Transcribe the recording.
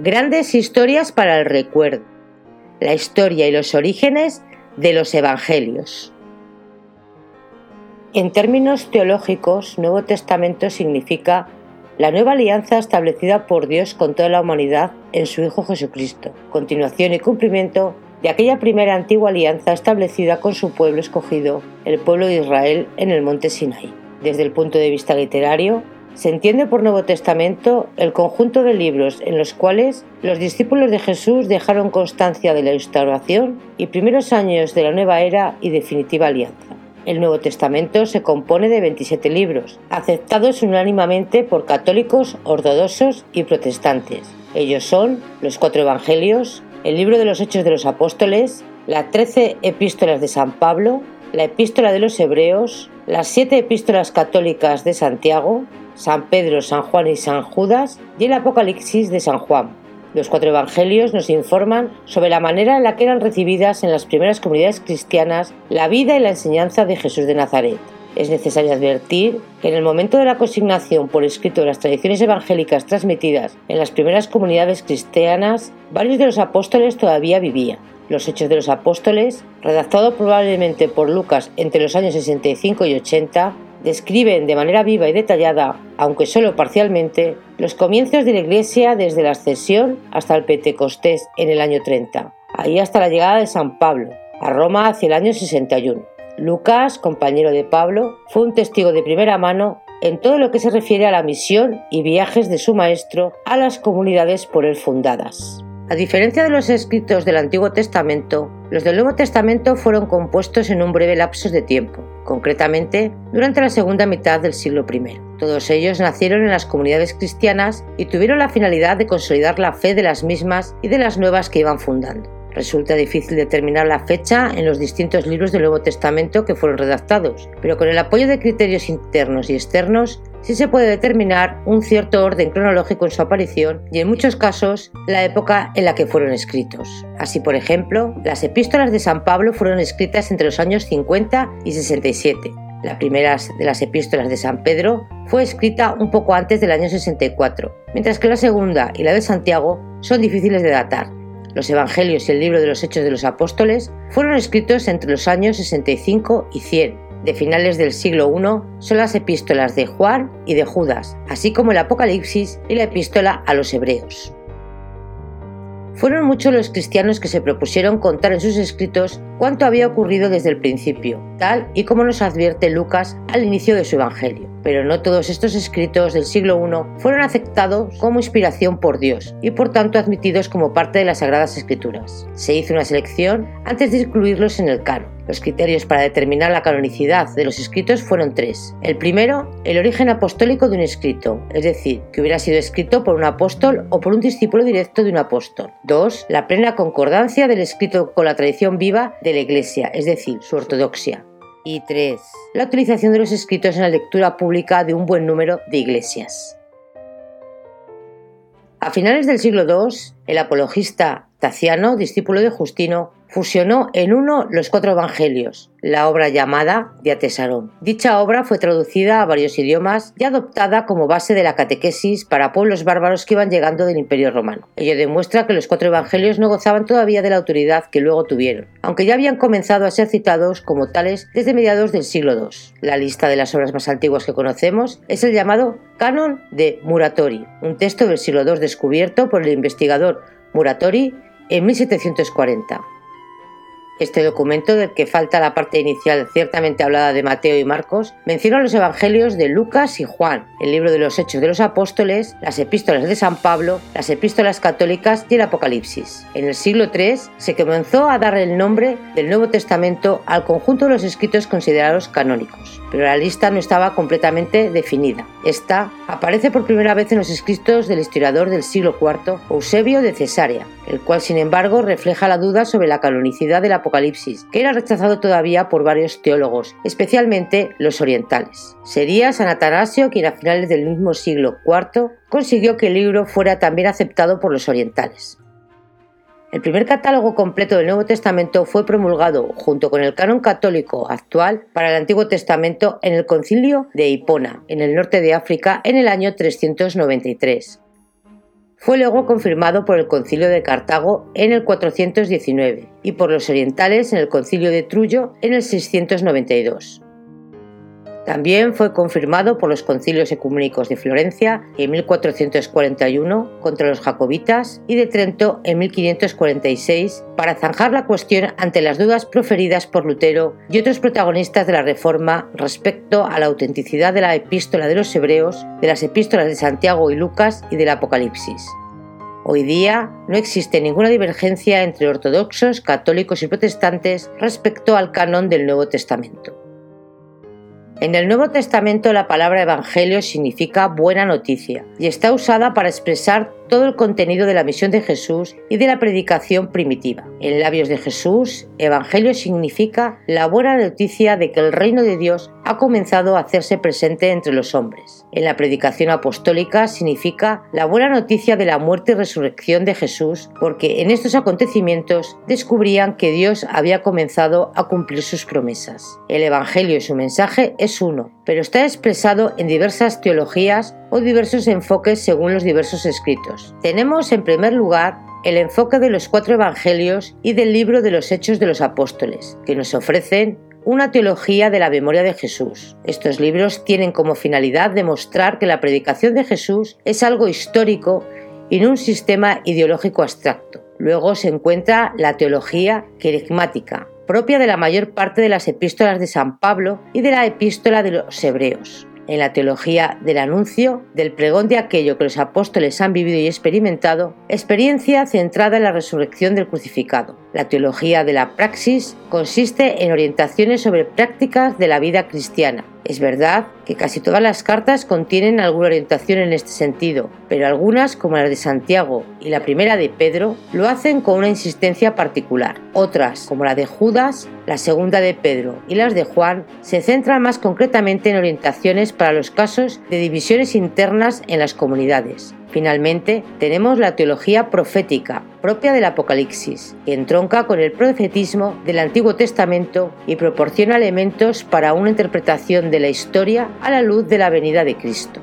Grandes historias para el recuerdo. La historia y los orígenes de los Evangelios. En términos teológicos, Nuevo Testamento significa la nueva alianza establecida por Dios con toda la humanidad en su Hijo Jesucristo, continuación y cumplimiento de aquella primera antigua alianza establecida con su pueblo escogido, el pueblo de Israel, en el monte Sinai. Desde el punto de vista literario, se entiende por Nuevo Testamento el conjunto de libros en los cuales los discípulos de Jesús dejaron constancia de la instauración y primeros años de la nueva era y definitiva alianza. El Nuevo Testamento se compone de 27 libros, aceptados unánimamente por católicos, ortodoxos y protestantes. Ellos son los cuatro Evangelios, el libro de los Hechos de los Apóstoles, las trece epístolas de San Pablo, la epístola de los Hebreos, las siete epístolas católicas de Santiago, San Pedro, San Juan y San Judas y el Apocalipsis de San Juan. Los cuatro evangelios nos informan sobre la manera en la que eran recibidas en las primeras comunidades cristianas la vida y la enseñanza de Jesús de Nazaret. Es necesario advertir que en el momento de la consignación por escrito de las tradiciones evangélicas transmitidas en las primeras comunidades cristianas, varios de los apóstoles todavía vivían. Los Hechos de los Apóstoles, redactado probablemente por Lucas entre los años 65 y 80, describen de manera viva y detallada, aunque solo parcialmente, los comienzos de la Iglesia desde la ascensión hasta el Pentecostés en el año 30, ahí hasta la llegada de San Pablo, a Roma hacia el año 61. Lucas, compañero de Pablo, fue un testigo de primera mano en todo lo que se refiere a la misión y viajes de su maestro a las comunidades por él fundadas. A diferencia de los escritos del Antiguo Testamento, los del Nuevo Testamento fueron compuestos en un breve lapso de tiempo, concretamente durante la segunda mitad del siglo I. Todos ellos nacieron en las comunidades cristianas y tuvieron la finalidad de consolidar la fe de las mismas y de las nuevas que iban fundando. Resulta difícil determinar la fecha en los distintos libros del Nuevo Testamento que fueron redactados, pero con el apoyo de criterios internos y externos sí se puede determinar un cierto orden cronológico en su aparición y en muchos casos la época en la que fueron escritos. Así, por ejemplo, las epístolas de San Pablo fueron escritas entre los años 50 y 67. La primera de las epístolas de San Pedro fue escrita un poco antes del año 64, mientras que la segunda y la de Santiago son difíciles de datar. Los Evangelios y el libro de los Hechos de los Apóstoles fueron escritos entre los años 65 y 100, de finales del siglo I son las epístolas de Juan y de Judas, así como el Apocalipsis y la epístola a los Hebreos. Fueron muchos los cristianos que se propusieron contar en sus escritos cuánto había ocurrido desde el principio, tal y como nos advierte Lucas al inicio de su Evangelio. Pero no todos estos escritos del siglo I fueron aceptados como inspiración por Dios y por tanto admitidos como parte de las Sagradas Escrituras. Se hizo una selección antes de incluirlos en el canon. Los criterios para determinar la canonicidad de los escritos fueron tres. El primero, el origen apostólico de un escrito, es decir, que hubiera sido escrito por un apóstol o por un discípulo directo de un apóstol. Dos, la plena concordancia del escrito con la tradición viva de la Iglesia, es decir, su ortodoxia. Y tres, la utilización de los escritos en la lectura pública de un buen número de iglesias. A finales del siglo II, el apologista Taciano, discípulo de Justino, fusionó en uno los cuatro evangelios, la obra llamada Diatesarón. Dicha obra fue traducida a varios idiomas y adoptada como base de la catequesis para pueblos bárbaros que iban llegando del Imperio Romano. Ello demuestra que los cuatro evangelios no gozaban todavía de la autoridad que luego tuvieron, aunque ya habían comenzado a ser citados como tales desde mediados del siglo II. La lista de las obras más antiguas que conocemos es el llamado Canon de Muratori, un texto del siglo II descubierto por el investigador Muratori en 1740. Este documento, del que falta la parte inicial ciertamente hablada de Mateo y Marcos, menciona los evangelios de Lucas y Juan, el libro de los Hechos de los Apóstoles, las epístolas de San Pablo, las epístolas católicas y el Apocalipsis. En el siglo III se comenzó a dar el nombre del Nuevo Testamento al conjunto de los escritos considerados canónicos, pero la lista no estaba completamente definida. Esta aparece por primera vez en los escritos del historiador del siglo IV, Eusebio de Cesarea, el cual sin embargo refleja la duda sobre la canonicidad del Apocalipsis, que era rechazado todavía por varios teólogos, especialmente los orientales. Sería San Atanasio quien a finales del mismo siglo IV consiguió que el libro fuera también aceptado por los orientales. El primer catálogo completo del Nuevo Testamento fue promulgado junto con el canon católico actual para el Antiguo Testamento en el concilio de Hipona, en el norte de África, en el año 393. Fue luego confirmado por el Concilio de Cartago en el 419 y por los orientales en el Concilio de Trullo en el 692. También fue confirmado por los concilios ecuménicos de Florencia en 1441 contra los jacobitas y de Trento en 1546 para zanjar la cuestión ante las dudas proferidas por Lutero y otros protagonistas de la Reforma respecto a la autenticidad de la epístola de los hebreos, de las epístolas de Santiago y Lucas y del Apocalipsis. Hoy día no existe ninguna divergencia entre ortodoxos, católicos y protestantes respecto al canon del Nuevo Testamento. En el Nuevo Testamento la palabra Evangelio significa buena noticia y está usada para expresar todo el contenido de la misión de Jesús y de la predicación primitiva. En labios de Jesús, Evangelio significa la buena noticia de que el reino de Dios ha comenzado a hacerse presente entre los hombres. En la predicación apostólica significa la buena noticia de la muerte y resurrección de Jesús, porque en estos acontecimientos descubrían que Dios había comenzado a cumplir sus promesas. El Evangelio y su mensaje es uno, pero está expresado en diversas teologías o diversos enfoques según los diversos escritos. Tenemos en primer lugar el enfoque de los cuatro evangelios y del libro de los Hechos de los Apóstoles, que nos ofrecen una teología de la memoria de Jesús. Estos libros tienen como finalidad demostrar que la predicación de Jesús es algo histórico y no un sistema ideológico abstracto. Luego se encuentra la teología querigmática, propia de la mayor parte de las epístolas de San Pablo y de la epístola de los Hebreos en la teología del anuncio, del pregón de aquello que los apóstoles han vivido y experimentado, experiencia centrada en la resurrección del crucificado. La teología de la praxis consiste en orientaciones sobre prácticas de la vida cristiana, es verdad que casi todas las cartas contienen alguna orientación en este sentido, pero algunas, como las de Santiago y la primera de Pedro, lo hacen con una insistencia particular. Otras, como la de Judas, la segunda de Pedro y las de Juan, se centran más concretamente en orientaciones para los casos de divisiones internas en las comunidades. Finalmente, tenemos la teología profética, propia del Apocalipsis, que entronca con el profetismo del Antiguo Testamento y proporciona elementos para una interpretación de la historia a la luz de la venida de Cristo.